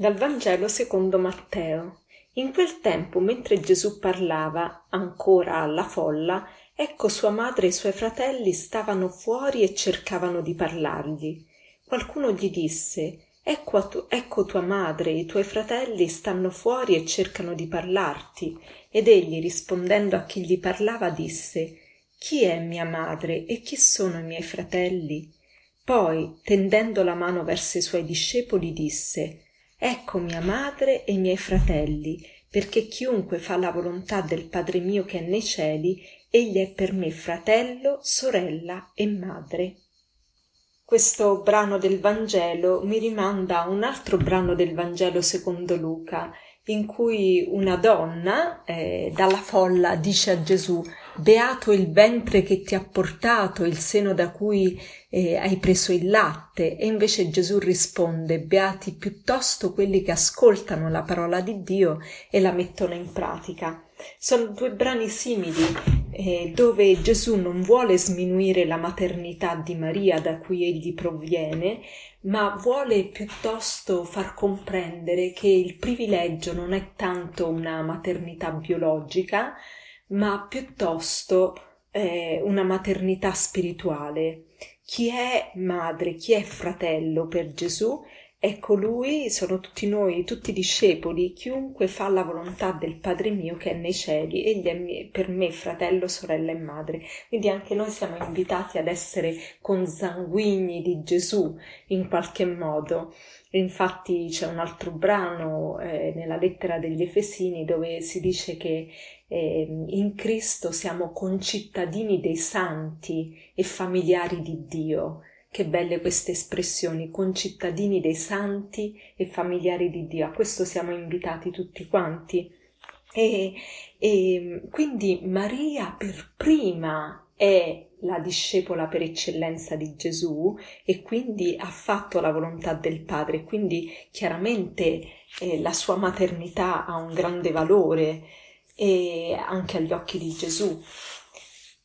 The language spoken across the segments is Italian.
Dal Vangelo secondo Matteo. In quel tempo, mentre Gesù parlava ancora alla folla, ecco sua madre e i suoi fratelli stavano fuori e cercavano di parlargli. Qualcuno gli disse ecco, tu- ecco tua madre e i tuoi fratelli stanno fuori e cercano di parlarti. Ed egli, rispondendo a chi gli parlava, disse Chi è mia madre e chi sono i miei fratelli? Poi, tendendo la mano verso i suoi discepoli, disse Ecco mia madre e i miei fratelli, perché chiunque fa la volontà del Padre mio che è nei cieli, egli è per me fratello, sorella e madre. Questo brano del Vangelo mi rimanda a un altro brano del Vangelo secondo Luca, in cui una donna eh, dalla folla dice a Gesù Beato il ventre che ti ha portato, il seno da cui eh, hai preso il latte. E invece Gesù risponde Beati piuttosto quelli che ascoltano la parola di Dio e la mettono in pratica. Sono due brani simili eh, dove Gesù non vuole sminuire la maternità di Maria da cui egli proviene, ma vuole piuttosto far comprendere che il privilegio non è tanto una maternità biologica, ma piuttosto eh, una maternità spirituale. Chi è madre, chi è fratello per Gesù è colui, sono tutti noi, tutti discepoli, chiunque fa la volontà del Padre mio che è nei cieli, egli è per me fratello, sorella e madre. Quindi anche noi siamo invitati ad essere consanguigni di Gesù in qualche modo. Infatti c'è un altro brano eh, nella lettera degli Efesini dove si dice che eh, in Cristo siamo concittadini dei santi e familiari di Dio. Che belle queste espressioni, concittadini dei santi e familiari di Dio. A questo siamo invitati tutti quanti. E, e quindi Maria per prima è la discepola per eccellenza di Gesù e quindi ha fatto la volontà del Padre, quindi chiaramente eh, la sua maternità ha un grande valore e anche agli occhi di Gesù.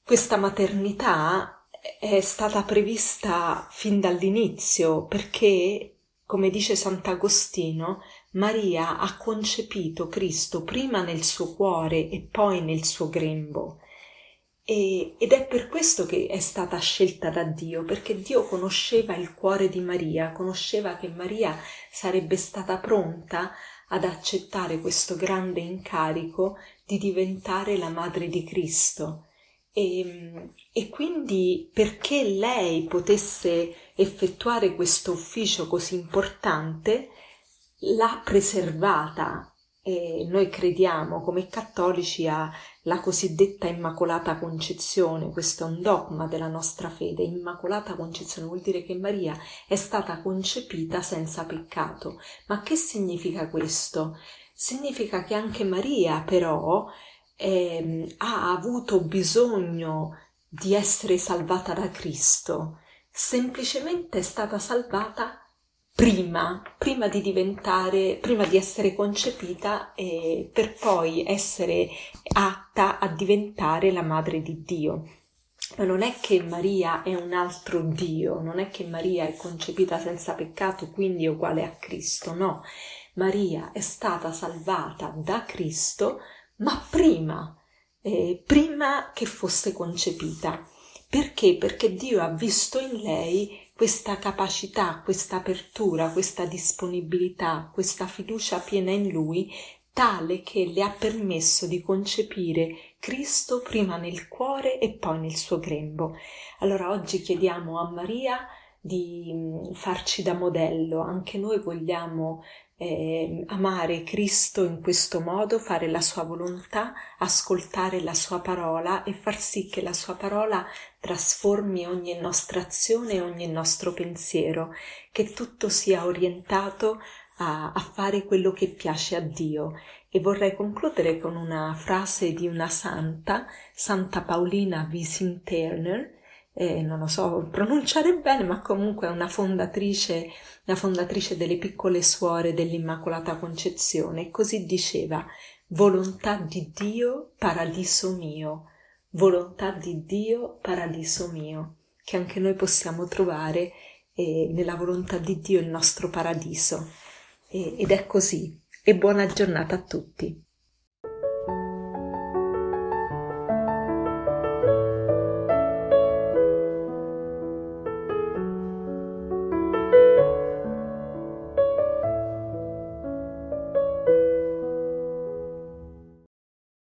Questa maternità è stata prevista fin dall'inizio perché, come dice Sant'Agostino, Maria ha concepito Cristo prima nel suo cuore e poi nel suo grembo. E, ed è per questo che è stata scelta da Dio, perché Dio conosceva il cuore di Maria, conosceva che Maria sarebbe stata pronta ad accettare questo grande incarico di diventare la madre di Cristo e, ehm, e quindi perché lei potesse effettuare questo ufficio così importante, l'ha preservata. E noi crediamo come cattolici alla cosiddetta Immacolata Concezione, questo è un dogma della nostra fede. Immacolata Concezione vuol dire che Maria è stata concepita senza peccato. Ma che significa questo? Significa che anche Maria però eh, ha avuto bisogno di essere salvata da Cristo, semplicemente è stata salvata prima, prima di diventare, prima di essere concepita e per poi essere atta a diventare la madre di Dio. Ma non è che Maria è un altro Dio, non è che Maria è concepita senza peccato, quindi è uguale a Cristo, no. Maria è stata salvata da Cristo ma prima, eh, prima che fosse concepita. Perché? Perché Dio ha visto in lei questa capacità, questa apertura, questa disponibilità, questa fiducia piena in Lui, tale che le ha permesso di concepire Cristo prima nel cuore e poi nel suo grembo. Allora oggi chiediamo a Maria di mm, farci da modello, anche noi vogliamo eh, amare Cristo in questo modo, fare la sua volontà, ascoltare la sua parola e far sì che la sua parola trasformi ogni nostra azione e ogni nostro pensiero, che tutto sia orientato a, a fare quello che piace a Dio. E vorrei concludere con una frase di una santa, Santa Paolina Visin Turner, eh, non lo so pronunciare bene, ma comunque è una fondatrice, la fondatrice delle piccole suore dell'Immacolata Concezione, e così diceva volontà di Dio, paradiso mio, volontà di Dio, paradiso mio, che anche noi possiamo trovare eh, nella volontà di Dio il nostro paradiso. ed è così. E buona giornata a tutti.